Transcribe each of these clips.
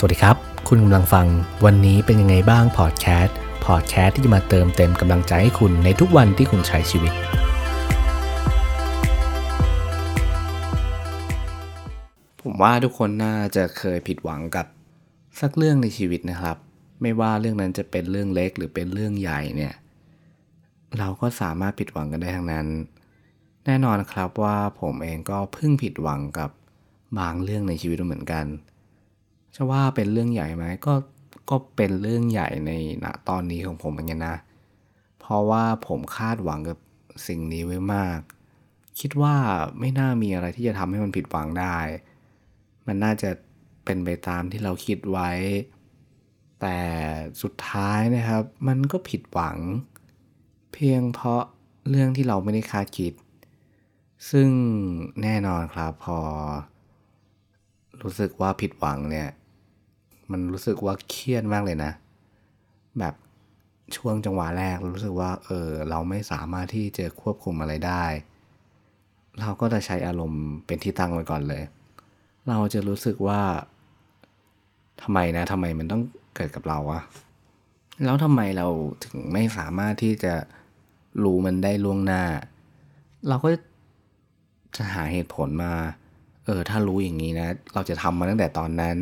สวัสดีครับ คุณกำลังฟังวันนี้เป็นยังไงบ้างพอดแคสต์พอดแคสต์ที่จะมาเติมเต็มกำลังใจให้คุณในทุกวันที่คุณใช้ชีวิต ผมว่าทุกคนน่าจะเคยผิดหวังกับสักเรื่องในชีวิตนะครับ ไม่ว่าเรื่องนั้นจะเป็นเรื่องเล็กหรือเป็นเรื่องใหญ่เนี่ย เราก็สามารถผิดหวังกันได้ทั้งนั้น แน่นอนครับว่าผมเองก็เพิ่งผิดหวังกับบางเรื่องในชีวิตเหมือนกัน จะว่าเป็นเรื่องใหญ่ไหมก็ก็เป็นเรื่องใหญ่ในณตอนนี้ของผมเหมือนกันนะ เพราะว่าผมคาดหวังกับสิ่งนี้ไว้มาก คิดว่าไม่น่ามีอะไรที่จะทำให้มันผิดหวังได้ มันน่าจะเป็นไปตามที่เราคิดไว้ แต่สุดท้ายนะครับ มันก็ผิดหวัง เพียงเพราะเรื่องที่เราไม่ได้คาดคิด ซึ่งแน่นอนครับพอ รู้สึกว่าผิดหวังเนี่ย มันรู้สึกว่าเครียดมากเลยนะ แบบช่วงจังหวะแรกรู้สึกว่า เออ เราไม่สามารถที่จะควบคุมอะไรได้ เราก็จะใช้อารมณ์เป็นที่ตั้งไว้ก่อนเลย เราจะรู้สึกว่าทำไมนะทำไมมันต้องเกิดกับเราวะแล้วทำไมเราถึงไม่สามารถที่จะรู้มันได้ล่วงหน้า เราก็จะหาเหตุผลมา เออ ถ้ารู้อย่างนี้นะ เราจะทำมาตั้งแต่ตอนนั้น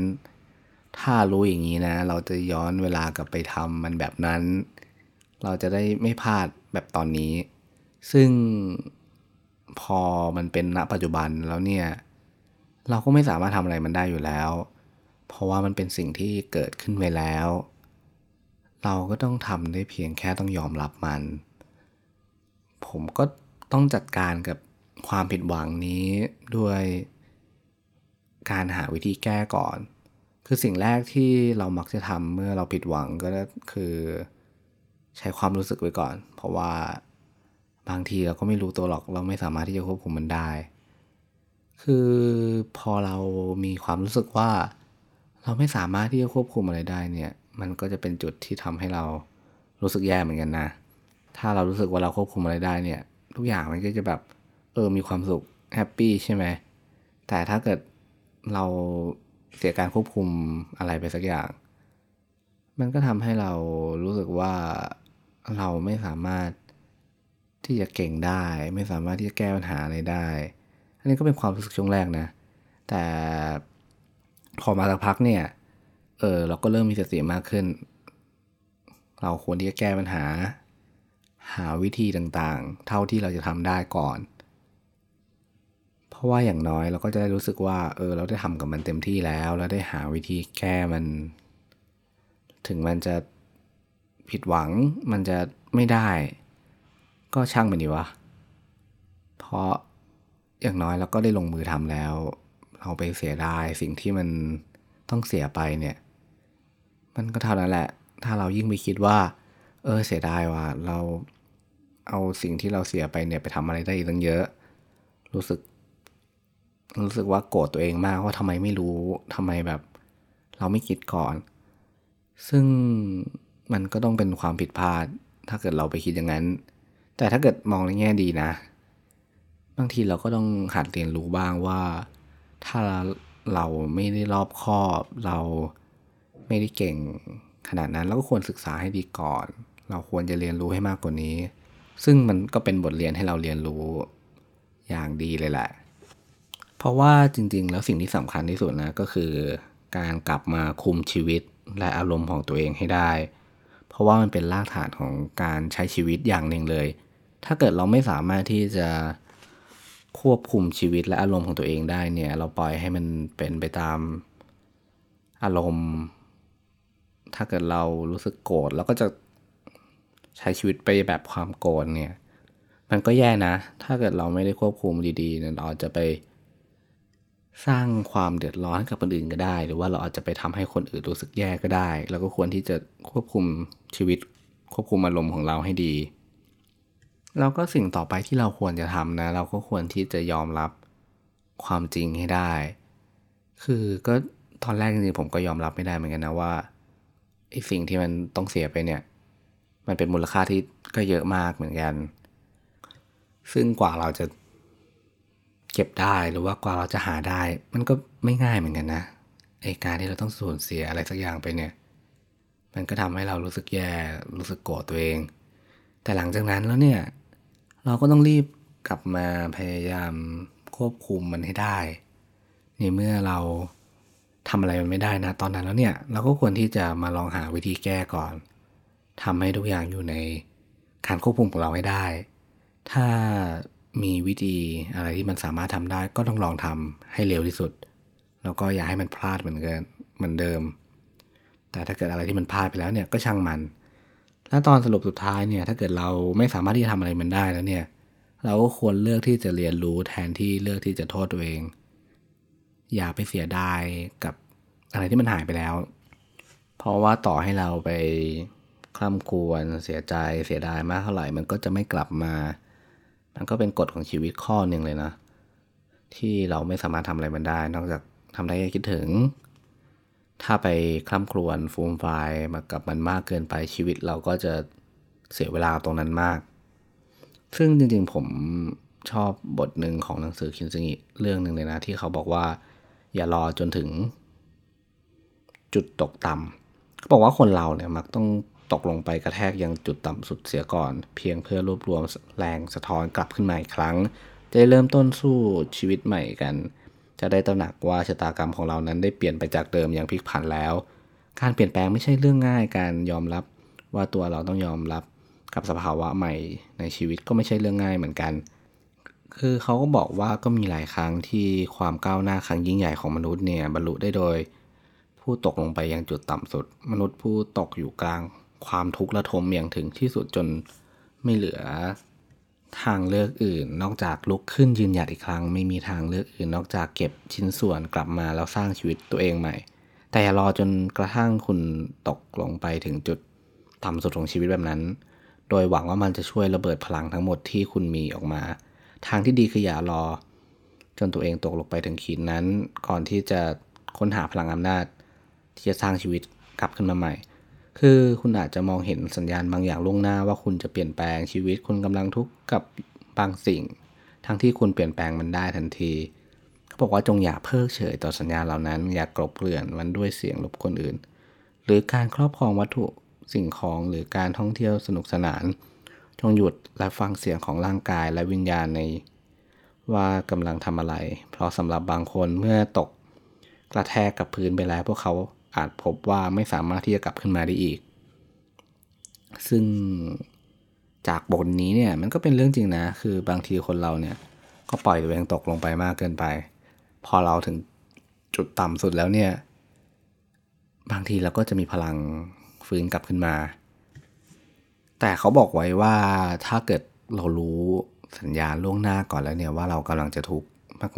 ถ้ารู้อย่างนี้นะ เราจะย้อนเวลากลับไปทำมันแบบนั้น เราจะได้ไม่พลาดแบบตอนนี้ ซึ่งพอมันเป็นณปัจจุบันแล้วเนี่ย เราก็ไม่สามารถทำอะไรมันได้อยู่แล้ว เพราะว่ามันเป็นสิ่งที่เกิดขึ้นไปแล้ว เราก็ต้องทำได้เพียงแค่ต้องยอมรับมัน ผมก็ต้องจัดการกับความผิดหวังนี้ด้วยการหาวิธีแก้ก่อน คือสิ่งแรกที่เรามักจะทำเมื่อเราผิดหวังก็คือใช้ความรู้สึกไว้ก่อน เพราะว่าบางทีเราก็ไม่รู้ตัวหรอกเราไม่สามารถที่จะควบคุมมันได้ คือพอเรามีความรู้สึกว่า เราไม่สามารถที่จะควบคุมอะไรได้เนี่ย มันก็จะเป็นจุดที่ทำให้เรารู้สึกแย่เหมือนกันนะ ถ้าเรารู้สึกว่าเราควบคุมอะไรได้เนี่ย ทุกอย่างมันก็จะแบบเออมีความสุขแฮปปี้ใช่ไหมแต่ถ้าเกิดเรา เสียการควบคุมอะไรไปสักอย่าง มันก็ทำให้เรารู้สึกว่าเราไม่สามารถที่จะเก่งได้ ไม่สามารถที่จะแก้ปัญหาอะไรได้ อันนี้ก็เป็นความรู้สึกช่วงแรกนะ แต่พอมาสักพักเนี่ย เออเราก็เริ่มมีสติมากขึ้น เราควรที่จะแก้ปัญหา หาวิธีต่างๆ เท่าที่เราจะทำได้ก่อน เพราะว่าอย่างน้อยเราก็จะได้รู้สึกว่า เออ เราได้ทำกับมันเต็มที่แล้วแล้วได้หาวิธีแก้มัน ถึงมันจะผิดหวัง มันจะไม่ได้ ก็ช่างมันดีวะ เพราะอย่างน้อยเราก็ได้ลงมือทำแล้ว เราไปเสียดายสิ่งที่มันต้องเสียไปเนี่ย มันก็เท่านั้นแหละ ถ้าเรายิ่งไปคิดว่า เออ เสียดายว่าเราเอาสิ่งที่เราเสียไปเนี่ยไปทำอะไรได้อีกตั้งเยอะ รู้สึก รู้สึกว่าโกรธตัวเองมากว่าทำไมไม่รู้ทำไมแบบ เราไม่คิดก่อน ซึ่งมันก็ต้องเป็นความผิดพลาด ถ้าเกิดเราไปคิดอย่างนั้น แต่ถ้าเกิดมองในแง่ดีนะ บางทีเราก็ต้องหัดเรียนรู้บ้างว่า ถ้าเราไม่ได้รอบคอบเราไม่ได้เก่งขนาดนั้นเราก็ควรศึกษาให้ดีก่อน เราควรจะเรียนรู้ให้มากกว่านี้ ซึ่งมันก็เป็นบทเรียนให้เราเรียนรู้อย่างดีเลยแหละ ราะว่าจริงๆ แล้วสิ่งที่สำคัญที่สุดนะก็คือการกลับมาคุมชีวิตและอารมณ์ของตัวเองให้ได้ เพราะว่ามันเป็นรากฐานของการใช้ชีวิตอย่างหนึ่งเลย ถ้าเกิดเราไม่สามารถที่จะควบคุมชีวิตและอารมณ์ของตัวเองได้เนี่ย เราปล่อยให้มันเป็นไปตามอารมณ์ ถ้าเกิดเรารู้สึกโกรธเราก็จะใช้ชีวิตไปแบบความโกรธเนี่ย มันก็แย่นะ ถ้าเกิดเราไม่ได้ควบคุมดีๆเนี่ยเราจะไป สร้างความเดือดร้อนให้กับคนอื่นก็ได้ หรือว่าเราอาจจะไปทำให้คนอื่นรู้สึกแย่ก็ได้ เราก็ควรที่จะควบคุมชีวิต ควบคุมอารมณ์ของเราให้ดี แล้วก็สิ่งต่อไปที่เราควรจะทำนะ เราก็ควรที่จะยอมรับความจริงให้ได้ คือก็ตอนแรกจริงๆผมก็ยอมรับไม่ได้เหมือนกันนะว่าไอ้สิ่งที่มันต้องเสียไปเนี่ย มันเป็นมูลค่าที่ก็เยอะมากเหมือนกัน ซึ่งกว่าเราจะ เก็บได้หรือว่ากว่าเราจะหาได้ มันก็ไม่ง่ายเหมือนกันนะไอการที่เราต้องสูญเสียอะไรสักอย่างไปเนี่ย มันก็ทำให้เรารู้สึกแย่รู้สึกโกรธตัวเอง แต่หลังจากนั้นแล้วเนี่ยเราก็ต้องรีบกลับมาพยายามควบคุมมันให้ได้ในเมื่อเราทำอะไรมันไม่ได้นะ ตอนนั้นแล้วเนี่ยเราก็ควรที่จะมาลองหาวิธีแก้ก่อนทำให้ทุกอย่างอยู่ในการควบคุมของเราให้ได้ ถ้า มีวิธีอะไรที่มันสามารถทำได้ก็ต้องลองทำให้เร็วที่สุด แล้วก็อย่าให้มันพลาดเหมือนกันเหมือนเดิม แต่ถ้าเกิดอะไรที่มันพลาดไปแล้วเนี่ยก็ช่างมัน แล้วตอนสรุปสุดท้ายเนี่ยถ้าเกิดเราไม่สามารถที่จะทำอะไรมันได้แล้วเนี่ยเราก็ควรเลือกที่จะเรียนรู้แทนที่เลือกที่จะโทษตัวเอง อย่าไปเสียดายกับอะไรที่มันหายไปแล้ว เพราะว่าต่อให้เราไปคล่ำควรเสียใจเสียดายมากเท่าไหร่มันก็จะไม่กลับมา มันก็เป็นกฎของชีวิตข้อหนึ่งเลยนะ ที่เราไม่สามารถทำอะไรมันได้ นอกจากทำได้แค่คิดถึง ถ้าไปคล่ำครวญฟูมไฟล์มากับมันมากเกินไปชีวิตเราก็จะเสียเวลาตรงนั้นมาก ซึ่งจริงๆผมชอบบทหนึ่งของหนังสือคินซึงิเรื่องหนึ่งเลยนะ ที่เขาบอกว่า อย่ารอจนถึง จุดตกต่ำเขาบอกว่าคนเราเนี่ยมักต้อง ตกลงไปกระแทกยังจุดต่ำสุดเสียก่อน เพียงเพื่อรวบรวมแรงสะท้อนกลับขึ้นมาอีกครั้ง จะได้เริ่มต้นสู้ชีวิตใหม่กัน จะได้ตระหนักว่าชะตากรรมของเรานั้นได้เปลี่ยนไปจากเดิมอย่างพลิกผันแล้ว การเปลี่ยนแปลงไม่ใช่เรื่องง่ายการยอมรับว่าตัวเราต้องยอมรับกับสภาวะใหม่ในชีวิตก็ไม่ใช่เรื่องง่ายเหมือนกัน คือเขาก็บอกว่าก็มีหลายครั้งที่ความก้าวหน้าครั้งยิ่งใหญ่ของมนุษย์เนี่ยบรรลุได้โดย ผู้ตกลงไปยังจุดต่ำสุด มนุษย์ผู้ตกอยู่กลาง ความทุกข์ระทมอย่างถึงที่สุดจนไม่เหลือทางเลือกอื่น นอกจากลุกขึ้นยืนหยัดอีกครั้ง ไม่มีทางเลือกอื่น นอกจากเก็บชิ้นส่วนกลับมาแล้วสร้างชีวิตตัวเองใหม่ แต่อย่ารอจนกระทั่งคุณตกลงไปถึงจุดต่ำสุดของชีวิตแบบนั้น โดยหวังว่ามันจะช่วยระเบิดพลังทั้งหมดที่คุณมีออกมา ทางที่ดีคืออย่ารอ จนตัวเองตกลงไปถึงขีดนั้น ก่อนที่จะค้นหาพลังอำนาจ ที่จะสร้างชีวิตกลับขึ้นมาใหม่ คือคุณอาจจะมองเห็นสัญญาณบางอย่างล่วงหน้าว่าคุณจะเปลี่ยนแปลงชีวิตคุณกำลังทุกข์กับบางสิ่ง ทั้งที่คุณเปลี่ยนแปลงมันได้ทันทีเขาบอกว่าจงอย่าเพิกเฉยต่อสัญญาณเหล่านั้น อย่ากลบเกลื่อนมันด้วยเสียงรบกวนอื่น หรือการครอบครองวัตถุสิ่งของหรือการท่องเที่ยวสนุกสนาน จงหยุดและฟังเสียงของร่างกายและวิญญาณใน ว่ากำลังทำอะไร เพราะสำหรับบางคนเมื่อตกกระแทกกับพื้นไปแล้วพวกเขา อาจพบว่าไม่สามารถที่จะกลับขึ้นมาได้อีก ซึ่งจากบทนี้เนี่ยมันก็เป็นเรื่องจริงนะ คือบางทีคนเราเนี่ยก็ปล่อยตัวเองตกลงไปมากเกินไป พอเราถึงจุดต่ำสุดแล้วเนี่ย บางทีเราก็จะมีพลังฟื้นกลับขึ้นมา แต่เขาบอกไว้ว่าถ้าเกิดเรารู้สัญญาณล่วงหน้าก่อนแล้วเนี่ยว่าเรากำลังจะทุกข์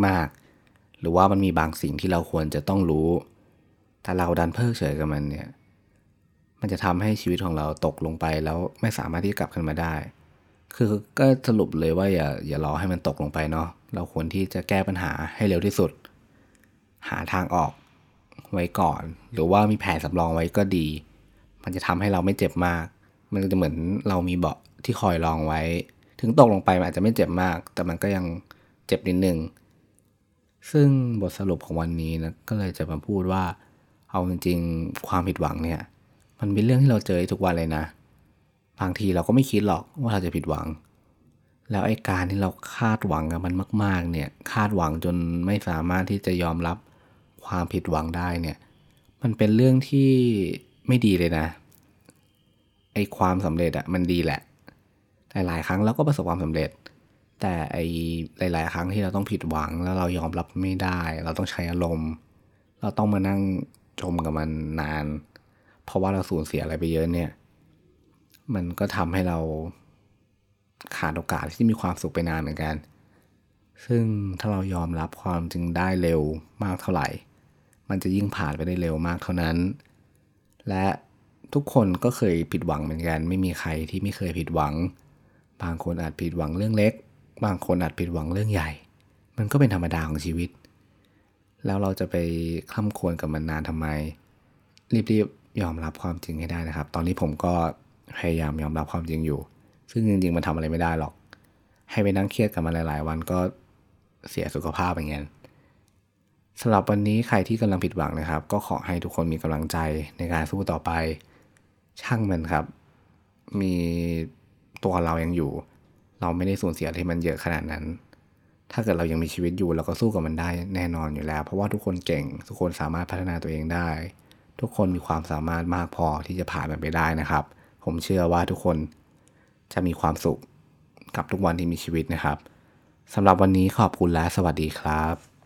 มาก ๆ หรือว่ามันมีบางสิ่งที่เราควรจะต้องรู้ แต่เราดันเพิกเฉยกับมันเนี่ย มันจะทำให้ชีวิตของเราตกลงไปแล้วไม่สามารถที่จะกลับขึ้นมาได้ คือก็สรุปเลยว่าอย่าอย่ารอให้มันตกลงไปเนาะ เราควรที่จะแก้ปัญหาให้เร็วที่สุด หาทางออกไว้ก่อน หรือว่ามีแผนสำรองไว้ก็ดี มันจะทำให้เราไม่เจ็บมาก มันจะเหมือนเรามีเบาะที่คอยรองไว้ ถึงตกลงไปมันอาจจะไม่เจ็บมาก แต่มันก็ยังเจ็บนิดนึง ซึ่งบทสรุปของวันนี้นะก็เลยจะมาพูดว่า เอาจริงๆ ความผิดหวังเนี่ย มันเป็นเรื่องที่เราเจอทุกวันเลยนะ บางทีเราก็ไม่คิดหรอกว่าเราจะผิดหวัง แล้วไอ้การที่เราคาดหวังกับมันมาก ๆ เนี่ย คาดหวังจนไม่สามารถที่จะยอมรับความผิดหวังได้เนี่ย มันเป็นเรื่องที่ไม่ดีเลยนะ ไอ้ความสำเร็จอะมันดีแหละ หลายๆ ครั้งเราก็ประสบความสำเร็จ แต่ไอ้หลาย ๆ ครั้งที่เราต้องผิดหวังแล้วเรายอมรับไม่ได้ เราต้องใช้อารมณ์ เราต้องมานั่ง จมกับมันนาน เพราะว่าเราสูญเสียอะไรไปเยอะเนี่ย มันก็ทำให้เราขาดโอกาสที่มีความสุขไปนานเหมือนกัน ซึ่งถ้าเรายอมรับความจริงได้เร็วมากเท่าไหร่ มันจะยิ่งผ่านไปได้เร็วมากเท่านั้น และทุกคนก็เคยผิดหวังเหมือนกัน ไม่มีใครที่ไม่เคยผิดหวัง บางคนอาจผิดหวังเรื่องเล็ก บางคนอาจผิดหวังเรื่องใหญ่ มันก็เป็นธรรมดาของชีวิต แล้วเราจะไปคล่ำควรกับมันนานทำไม รีบๆยอมรับความจริงให้ได้นะครับ ตอนนี้ผมก็พยายามยอมรับความจริงอยู่ ซึ่งจริงๆมันทำอะไรไม่ได้หรอก ให้ไปนั่งเครียดกับมันหลาย ๆ วันก็เสียสุขภาพอย่างเงี้ยสำหรับวันนี้ใครที่กำลังผิดหวังนะครับ ก็ขอให้ทุกคนมีกำลังใจในการสู้ต่อไป ช่างมันครับ มีตัวเรายังอยู่ เราไม่ได้สูญเสียอะไรมันเยอะขนาดนั้น ถ้าเกิดเรายังมีชีวิตอยู่เราก็สู้กับมันได้แน่นอนอยู่แล้ว เพราะว่าทุกคนเก่ง ทุกคนสามารถพัฒนาตัวเองได้ ทุกคนมีความสามารถมากพอที่จะผ่านมันไปได้นะครับ ผมเชื่อว่าทุกคนจะมีความสุขกับทุกวันที่มีชีวิตนะครับสำหรับวันนี้ขอบคุณและสวัสดีครับ